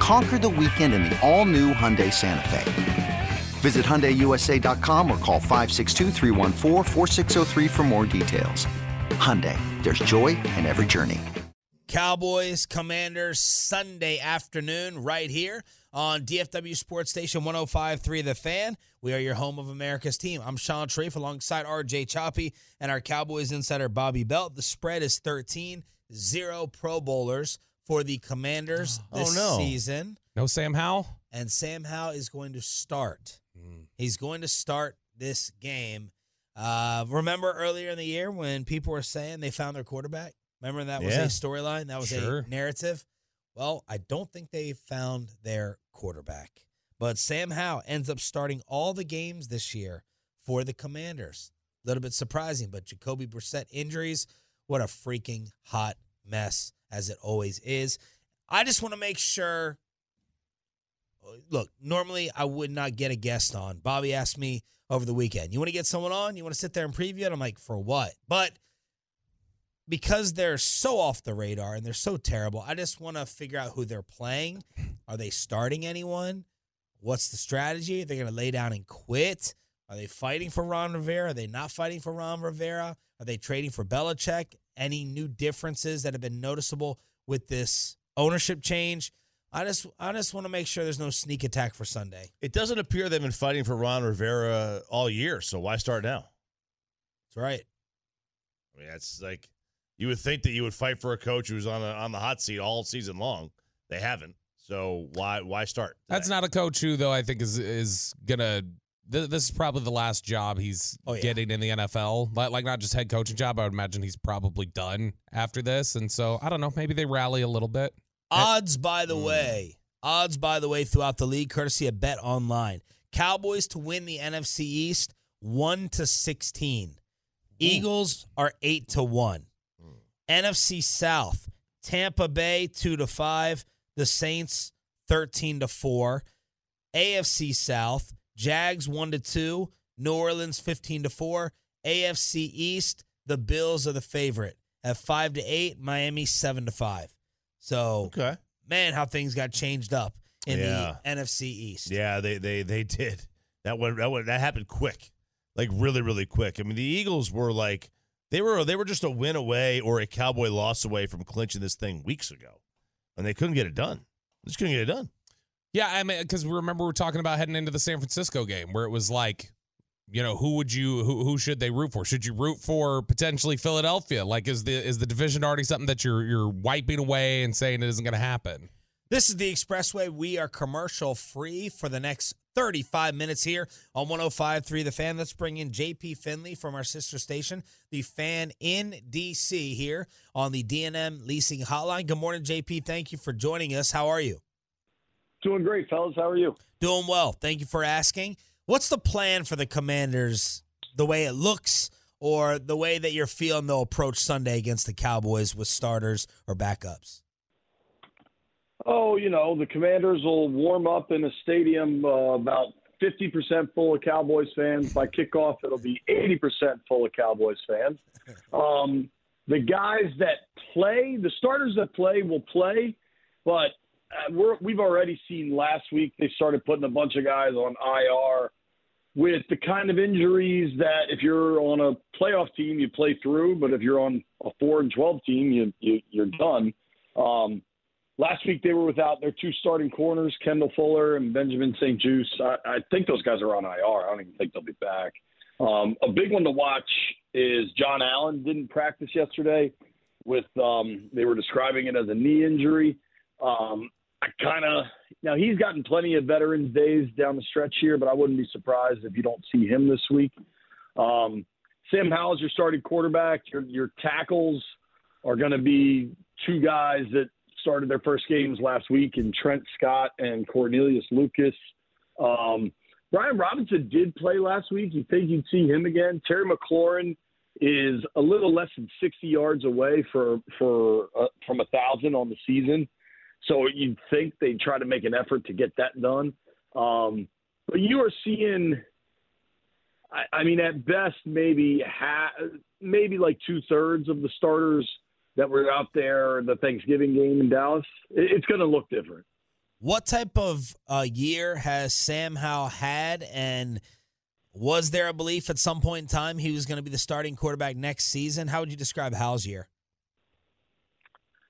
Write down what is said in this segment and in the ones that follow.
Conquer the weekend in the all new Hyundai Santa Fe. Visit HyundaiUSA.com or call 562 for more details. Hyundai, there's joy in every journey. Cowboys, Commanders, Sunday afternoon, right here on DFW Sports Station 1053 The Fan. We are your home of America's team. I'm Shan Shariff alongside RJ Choppy and our Cowboys insider Bobby Belt. The spread is 13, zero Pro Bowlers for the Commanders this Oh, no. season. No Sam Howell? And Sam Howell is going to start. He's going to start this game. Uh, remember earlier in the year when people were saying they found their quarterback? Remember that was Yeah. a storyline? That was Sure. a narrative? Well, I don't think they found their quarterback. But Sam Howell ends up starting all the games this year for the Commanders. A little bit surprising, but Jacoby Brissett injuries, what a freaking hot mess, as it always is. I just want to make sure look, normally I would not get a guest on. Bobby asked me over the weekend, you want to get someone on? You want to sit there and preview it? I'm like, for what? But because they're so off the radar and they're so terrible, I just want to figure out who they're playing. Are they starting anyone? What's the strategy? Are they going to lay down and quit? Are they fighting for Ron Rivera? Are they not fighting for Ron Rivera? Are they trading for Belichick? Any new differences that have been noticeable with this ownership change? I just I just want to make sure there's no sneak attack for Sunday. It doesn't appear they've been fighting for Ron Rivera all year, so why start now? That's right. I mean, that's like you would think that you would fight for a coach who's on a, on the hot seat all season long. They haven't, so why why start? That's not a coach who, though, I think is is gonna. Th- this is probably the last job he's Oh, yeah. getting in the NFL. Like, like not just head coaching job. I would imagine he's probably done after this. And so I don't know. Maybe they rally a little bit. Odds, by the Mm. way, odds, by the way, throughout the league, courtesy of Bet Online. Cowboys to win the NFC East, one to sixteen. Eagles are eight to one. NFC South, Tampa Bay two to five. The Saints thirteen to four. AFC South, Jags one to two. New Orleans fifteen to four. AFC East, the Bills are the favorite at five to eight. Miami seven to five. So okay. man, how things got changed up in Yeah. the NFC East. Yeah, they they they did. That went that went that happened quick, like really really quick. I mean, the Eagles were like they were they were just a win away or a Cowboy loss away from clinching this thing weeks ago, and they couldn't get it done. Just couldn't get it done. Yeah, I mean, because we remember we are talking about heading into the San Francisco game where it was like, you know, who would you who who should they root for? Should you root for potentially Philadelphia? Like, is the is the division already something that you're you're wiping away and saying it isn't going to happen? This is the Expressway. We are commercial free for the next 35 minutes here on 105.3 The Fan. Let's bring in JP Finlay from our sister station, The Fan in DC here on the D&M Leasing Hotline. Good morning, JP. Thank you for joining us. How are you? Doing great, fellas. How are you? Doing well. Thank you for asking. What's the plan for the Commanders, the way it looks, or the way that you're feeling they'll approach Sunday against the Cowboys with starters or backups? Oh, you know, the Commanders will warm up in a stadium uh, about 50% full of Cowboys fans. By kickoff, it'll be 80% full of Cowboys fans. Um, the guys that play, the starters that play, will play, but uh, we're, we've already seen last week they started putting a bunch of guys on IR with the kind of injuries that if you're on a playoff team, you play through, but if you're on a 4 and 12 team, you, you, you're done. Um, Last week they were without their two starting corners, Kendall Fuller and Benjamin St-Juste. I, I think those guys are on IR. I don't even think they'll be back. Um, a big one to watch is John Allen didn't practice yesterday with um, they were describing it as a knee injury. Um, I kind of now he's gotten plenty of veterans days down the stretch here, but I wouldn't be surprised if you don't see him this week. Um, Sam Howell's your starting quarterback. Your your tackles are going to be two guys that started their first games last week, and Trent Scott and Cornelius Lucas. Um, Brian Robinson did play last week. You think you'd see him again? Terry McLaurin is a little less than 60 yards away for for uh, from a thousand on the season. So you'd think they'd try to make an effort to get that done. Um, but you are seeing, I, I mean, at best, maybe ha- maybe like two thirds of the starters that were out there the Thanksgiving game in Dallas. It, it's going to look different. What type of uh, year has Sam Howell had, and was there a belief at some point in time he was going to be the starting quarterback next season? How would you describe Howell's year?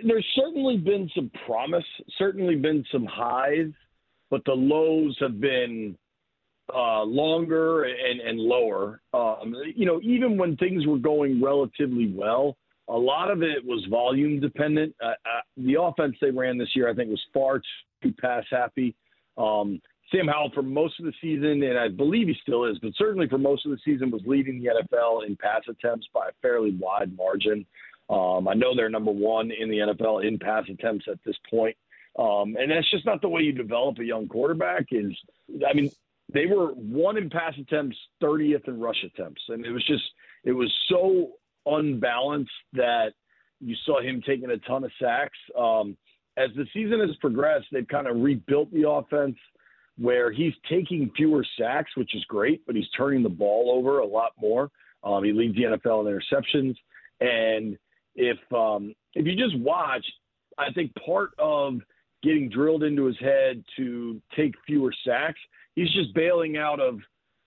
there's certainly been some promise, certainly been some highs, but the lows have been uh, longer and, and lower. Um, you know, even when things were going relatively well, a lot of it was volume dependent. Uh, uh, the offense they ran this year, I think, was far too pass happy. Um, Sam Howell, for most of the season, and I believe he still is, but certainly for most of the season, was leading the NFL in pass attempts by a fairly wide margin. Um, I know they're number one in the NFL in pass attempts at this point. Um, and that's just not the way you develop a young quarterback. Is I mean, they were one in pass attempts, 30th in rush attempts, and it was just it was so unbalanced that you saw him taking a ton of sacks. Um, as the season has progressed, they've kind of rebuilt the offense where he's taking fewer sacks, which is great, but he's turning the ball over a lot more. Um, he leads the NFL in interceptions, and if um, if you just watch, I think part of getting drilled into his head to take fewer sacks, he's just bailing out of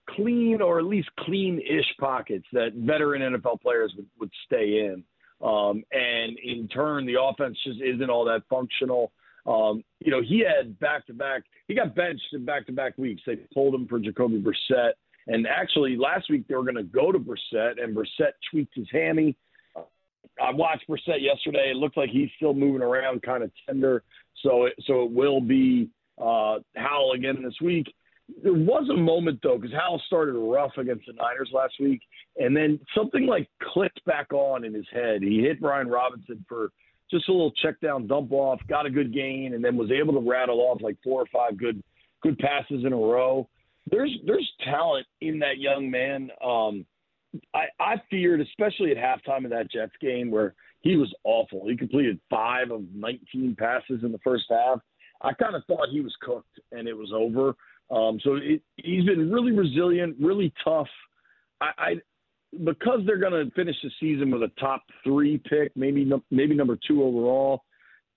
clean or at least clean-ish pockets that veteran NFL players would, would stay in. Um, and in turn, the offense just isn't all that functional. Um, you know, he had back-to-back. He got benched in back-to-back weeks. They pulled him for Jacoby Brissett. And actually, last week they were going to go to Brissett, and Brissett tweaked his hammy. I watched Brissett yesterday. It looked like he's still moving around, kind of tender. So, it, so it will be uh, Howell again this week. There was a moment though, because Howell started rough against the Niners last week, and then something like clicked back on in his head. He hit Brian Robinson for just a little check down dump off, got a good gain, and then was able to rattle off like four or five good good passes in a row. There's there's talent in that young man. Um, I, I feared, especially at halftime of that Jets game where he was awful. He completed five of 19 passes in the first half. I kind of thought he was cooked and it was over. Um, so it, he's been really resilient, really tough. I, I because they're going to finish the season with a top three pick, maybe maybe number two overall.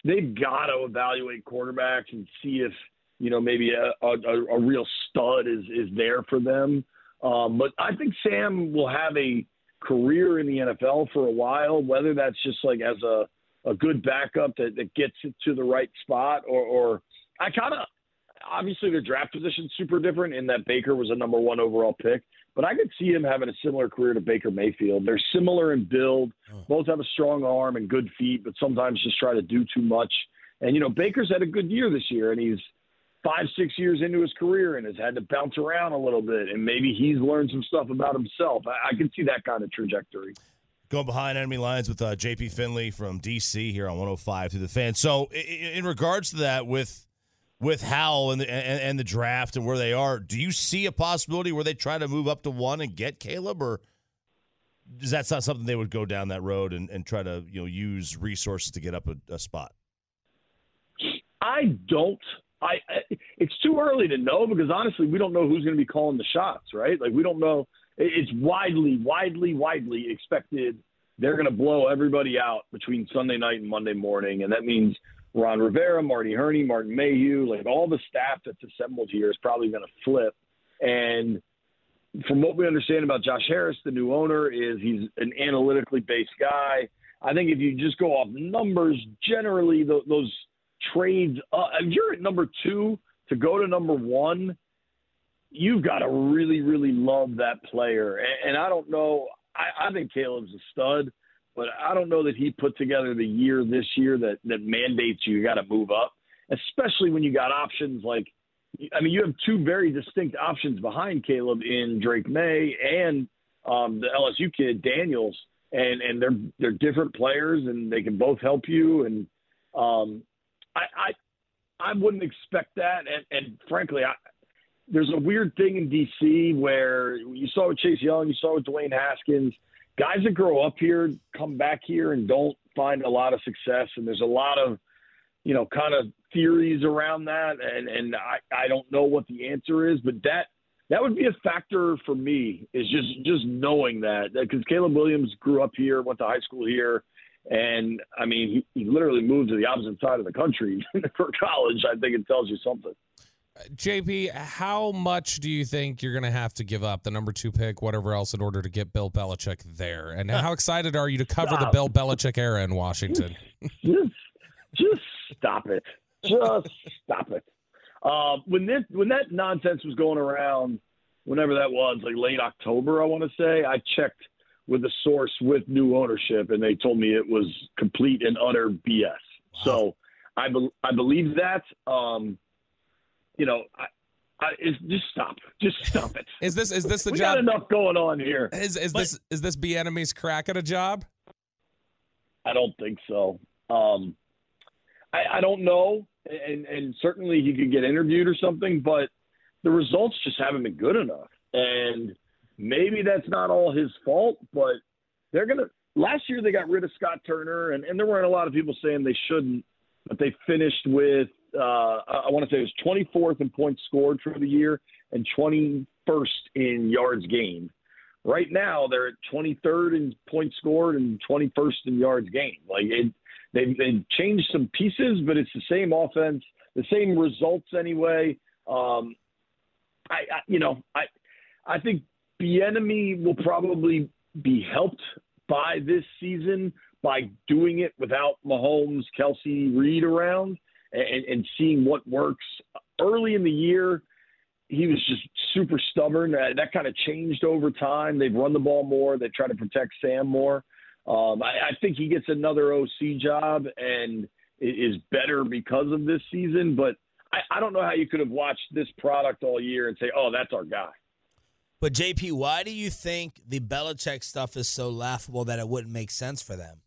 They've got to evaluate quarterbacks and see if you know maybe a, a, a real stud is is there for them. Um, but I think Sam will have a career in the NFL for a while, whether that's just like as a, a good backup that, that gets it to the right spot or, or I kind of obviously their draft position super different in that Baker was a number one overall pick, but I could see him having a similar career to Baker Mayfield. They're similar in build, both have a strong arm and good feet, but sometimes just try to do too much. And you know, Baker's had a good year this year, and he's five, six years into his career and has had to bounce around a little bit, and maybe he's learned some stuff about himself. I, I can see that kind of trajectory. Going behind enemy lines with uh, JP Finlay from DC here on 105 through the fan. So, in, in regards to that, with with Howell and the, and, and the draft and where they are, do you see a possibility where they try to move up to one and get Caleb, or is that not something they would go down that road and, and try to you know use resources to get up a, a spot? I don't. I, I it's too early to know because honestly, we don't know who's going to be calling the shots, right? Like we don't know. It's widely, widely, widely expected they're going to blow everybody out between Sunday night and Monday morning, and that means Ron Rivera, Marty Hurney, Martin Mayhew, like all the staff that's assembled here is probably going to flip. And from what we understand about Josh Harris, the new owner, is he's an analytically based guy. I think if you just go off numbers, generally the, those trades, uh, if you're at number two to go to number one, you've got to really, really love that player. And, and I don't know. I, I think Caleb's a stud but I don't know that he put together the year this year that that mandates you got to move up, especially when you got options like. I mean, you have two very distinct options behind Caleb in Drake Maye and um, the LSU kid Daniels, and and they're they're different players and they can both help you. And um, I, I I wouldn't expect that. And, and frankly, I, there's a weird thing in DC where you saw with Chase Young, you saw with Dwayne Haskins guys that grow up here come back here and don't find a lot of success. And there's a lot of, you know, kind of theories around that. And, and I, I don't know what the answer is, but that, that would be a factor for me is just, just knowing that because Caleb Williams grew up here, went to high school here. And I mean, he, he literally moved to the opposite side of the country for college. I think it tells you something. JP, how much do you think you're going to have to give up the number two pick, whatever else, in order to get Bill Belichick there? And how excited are you to cover the Bill Belichick era in Washington? just, just stop it. Just stop it. Uh, when this, when that nonsense was going around, whenever that was, like late October, I want to say, I checked with a source with new ownership, and they told me it was complete and utter BS. Wow. So I, be- I believe that. Um, you know, I, I, just stop. Just stop it. Is this is this the we job? Got enough going on here. Is is but, this is this Bieniemy's crack at a job? I don't think so. Um, I, I don't know, and and certainly he could get interviewed or something, but the results just haven't been good enough. And maybe that's not all his fault, but they're gonna. Last year they got rid of Scott Turner, and, and there weren't a lot of people saying they shouldn't, but they finished with uh, I want to say it was 24th in points scored for the year and 21st in yards gained. Right now, they're at 23rd in points scored and 21st in yards gained. Like it, they they changed some pieces, but it's the same offense, the same results anyway. Um, I, I you know I I think Bieniemy will probably be helped by this season by doing it without Mahomes, Kelce, Reid around and, and seeing what works. Early in the year, he was just super stubborn. Uh, that kind of changed over time. They've run the ball more. They try to protect Sam more. Um, I, I think he gets another OC job and is better because of this season. But I, I don't know how you could have watched this product all year and say, "Oh, that's our guy." But JP, why do you think the Belichick stuff is so laughable that it wouldn't make sense for them?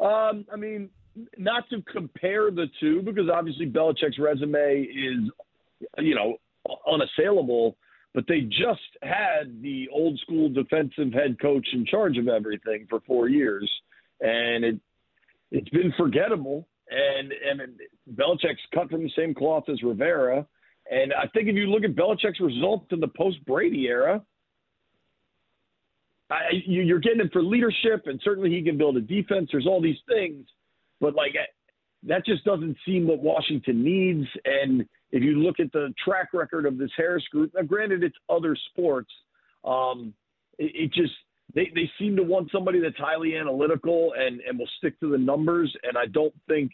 Um, I mean, not to compare the two because obviously Belichick's resume is, you know, unassailable. But they just had the old school defensive head coach in charge of everything for four years, and it it's been forgettable. And and Belichick's cut from the same cloth as Rivera. And I think if you look at Belichick's results in the post Brady era, I, you, you're getting him for leadership, and certainly he can build a defense. There's all these things but like that just doesn't seem what Washington needs. And if you look at the track record of this Harris group, now granted it's other sports, um, it, it just they, they seem to want somebody that's highly analytical and, and will stick to the numbers. And I don't think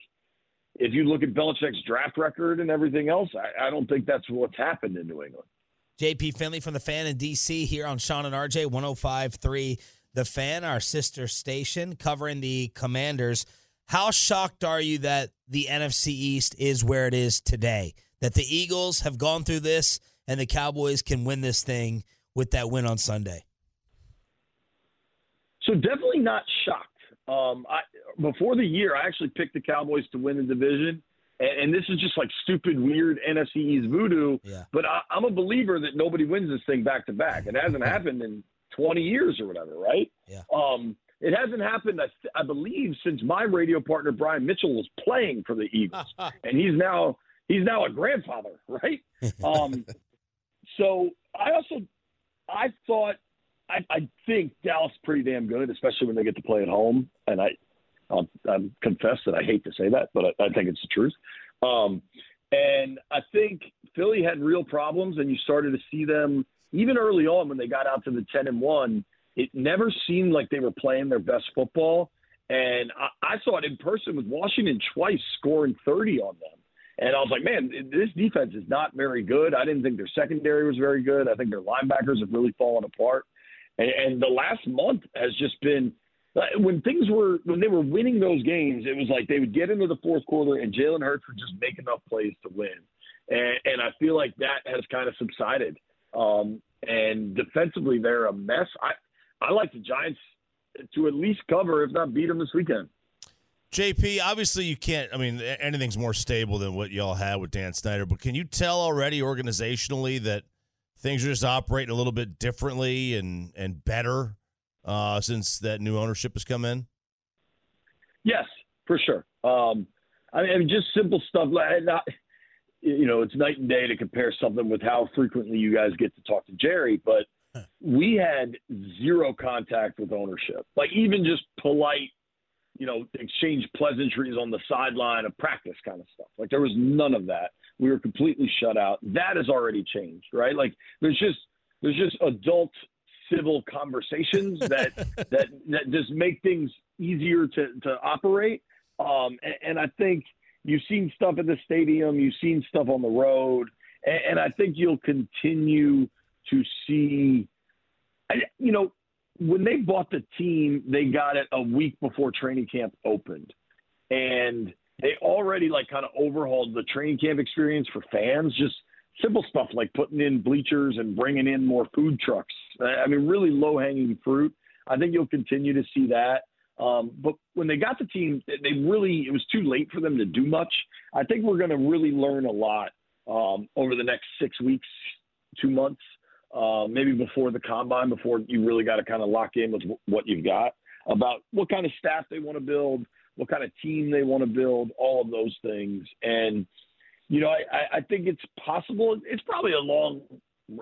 if you look at Belichick's draft record and everything else, I, I don't think that's what's happened in New England. JP Finlay from the fan in DC here on Shan and RJ 1053 The Fan, our sister station, covering the Commanders. How shocked are you that the NFC East is where it is today? That the Eagles have gone through this and the Cowboys can win this thing with that win on Sunday? So definitely not shocked. Um, I, before the year, I actually picked the Cowboys to win the division, and, and this is just like stupid, weird NFC East voodoo. Yeah. But I, I'm a believer that nobody wins this thing back to back. It hasn't happened in 20 years or whatever, right? Yeah. Um, it hasn't happened, I, I believe, since my radio partner Brian Mitchell was playing for the Eagles, and he's now he's now a grandfather, right? Um, so I also I thought I, I think Dallas pretty damn good, especially when they get to play at home. And I I'll, I'll confess that I hate to say that, but I, I think it's the truth. Um, and I think Philly had real problems, and you started to see them even early on when they got out to the ten and one. It never seemed like they were playing their best football. And I, I saw it in person with Washington twice scoring 30 on them. And I was like, man, this defense is not very good. I didn't think their secondary was very good. I think their linebackers have really fallen apart. And, and the last month has just been when things were when they were winning those games, it was like they would get into the fourth quarter and Jalen Hurts would just make enough plays to win. And, and I feel like that has kind of subsided. Um, and defensively, they're a mess. I I like the Giants to at least cover, if not beat them this weekend. JP, obviously you can't. I mean, anything's more stable than what y'all had with Dan Snyder. But can you tell already organizationally that things are just operating a little bit differently and and better uh, since that new ownership has come in? Yes, for sure. Um, I mean, just simple stuff like not, you know, it's night and day to compare something with how frequently you guys get to talk to Jerry, but we had zero contact with ownership. Like even just polite, you know, exchange pleasantries on the sideline of practice kind of stuff. Like there was none of that. We were completely shut out. That has already changed, right? Like there's just there's just adult civil conversations that that that just make things easier to to operate. Um, and, and I think you've seen stuff at the stadium, you've seen stuff on the road, and, and I think you'll continue to see. You know, when they bought the team, they got it a week before training camp opened, and they already like kind of overhauled the training camp experience for fans. Just simple stuff like putting in bleachers and bringing in more food trucks. I mean, really low hanging fruit. I think you'll continue to see that. Um, but when they got the team, they really it was too late for them to do much. I think we're going to really learn a lot um, over the next six weeks, two months, uh, maybe before the combine, before you really got to kind of lock in with what you've got about what kind of staff they want to build, what kind of team they want to build, all of those things. And you know, I, I think it's possible. It's probably a long.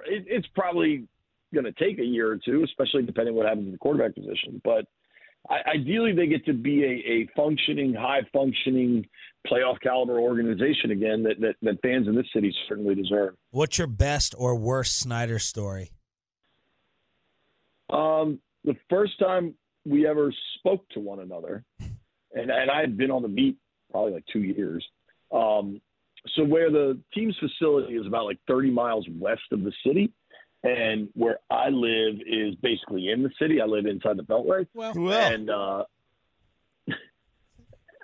It, it's probably going to take a year or two, especially depending what happens in the quarterback position. But I, ideally, they get to be a, a functioning, high functioning playoff caliber organization again that, that that fans in this city certainly deserve. What's your best or worst Snyder story? Um, the first time we ever spoke to one another, and and I had been on the beat probably like two years. Um, so where the team's facility is about like 30 miles west of the city, and where I live is basically in the city. I live inside the Beltway, Well, Well, and uh,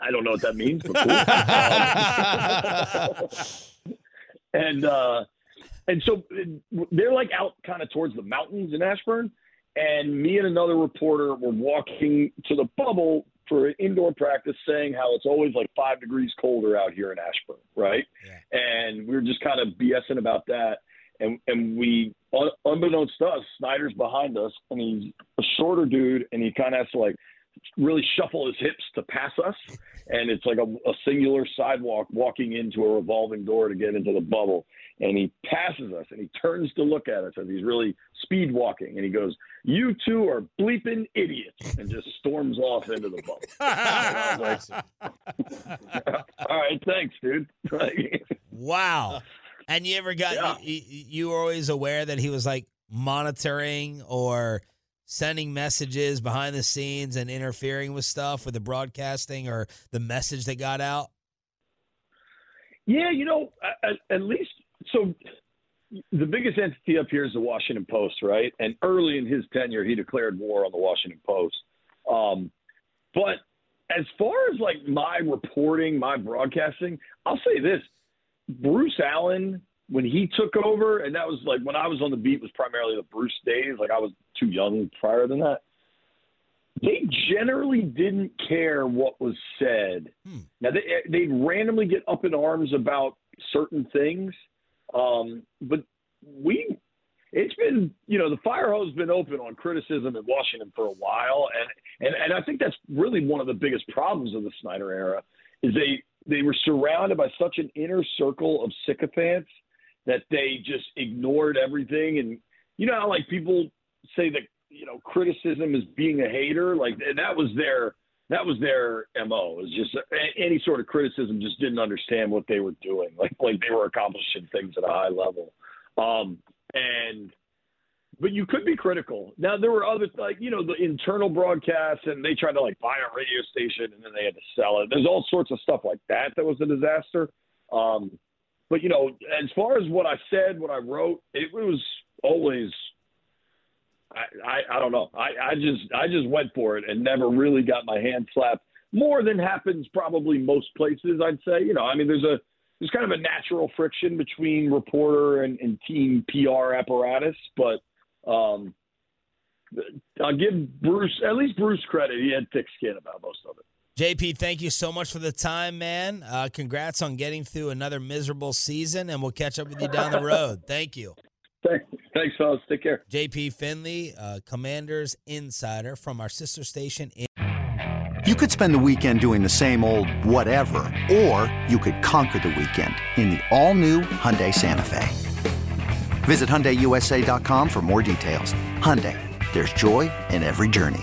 I don't know what that means. But cool. and uh, and so they're like out kind of towards the mountains in Ashburn, and me and another reporter were walking to the bubble for an indoor practice, saying how it's always like five degrees colder out here in Ashburn, right? Yeah. And we were just kind of BSing about that, and and we, un- unbeknownst to us, Snyder's behind us, and he's a shorter dude, and he kind of has to like really shuffle his hips to pass us. And it's like a, a singular sidewalk walking into a revolving door to get into the bubble. And he passes us and he turns to look at us as he's really speed walking. And he goes, You two are bleeping idiots. And just storms off into the bubble. And I was like, All right, thanks, dude. Wow. And you ever got Yeah. you you were always aware that he was like monitoring or sending messages behind the scenes and interfering with stuff with the broadcasting or the message that got out? Yeah, you know, at, least so. The biggest entity up here is the Washington Post, right? And early in his tenure, he declared war on the Washington Post. Um, but as far as like my reporting, my broadcasting, I'll say this: Bruce Allen, when he took over, and that was like when I was on the beat, was primarily the Bruce days. Like I was too young prior than that. they generally didn't care what was said. Hmm. Now they they'd randomly get up in arms about certain things, um, but we it's been you know the fire hose has been open on criticism in Washington for a while, and and and I think that's really one of the biggest problems of the Snyder era is they they were surrounded by such an inner circle of sycophants that they just ignored everything. And you know like people say that you know criticism is being a hater? Like that was their that was their mo was just any sort of criticism just didn't understand what they were doing. Like like they were accomplishing things at a high level. Um and but you could be critical. Now there were other like you know the internal broadcasts and they tried to like buy a radio station and then they had to sell it. There's all sorts of stuff like that that was a disaster. Um but you know as far as what i said what i wrote it was always I, I, I don't know. I, I just I just went for it and never really got my hand slapped. More than happens probably most places, I'd say. You know, I mean, there's a there's kind of a natural friction between reporter and, and team PR apparatus, but um, I'll give Bruce at least Bruce credit. He had thick skin about most of it. JP, thank you so much for the time, man. Uh, congrats on getting through another miserable season, and we'll catch up with you down the road. Thank you. Thanks, fellas. Take care. JP Finlay, uh, Commanders Insider from our sister station. In- You could spend the weekend doing the same old whatever, or you could conquer the weekend in the all-new Hyundai Santa Fe. Visit HyundaiUSA.com for more details. Hyundai, there's joy in every journey.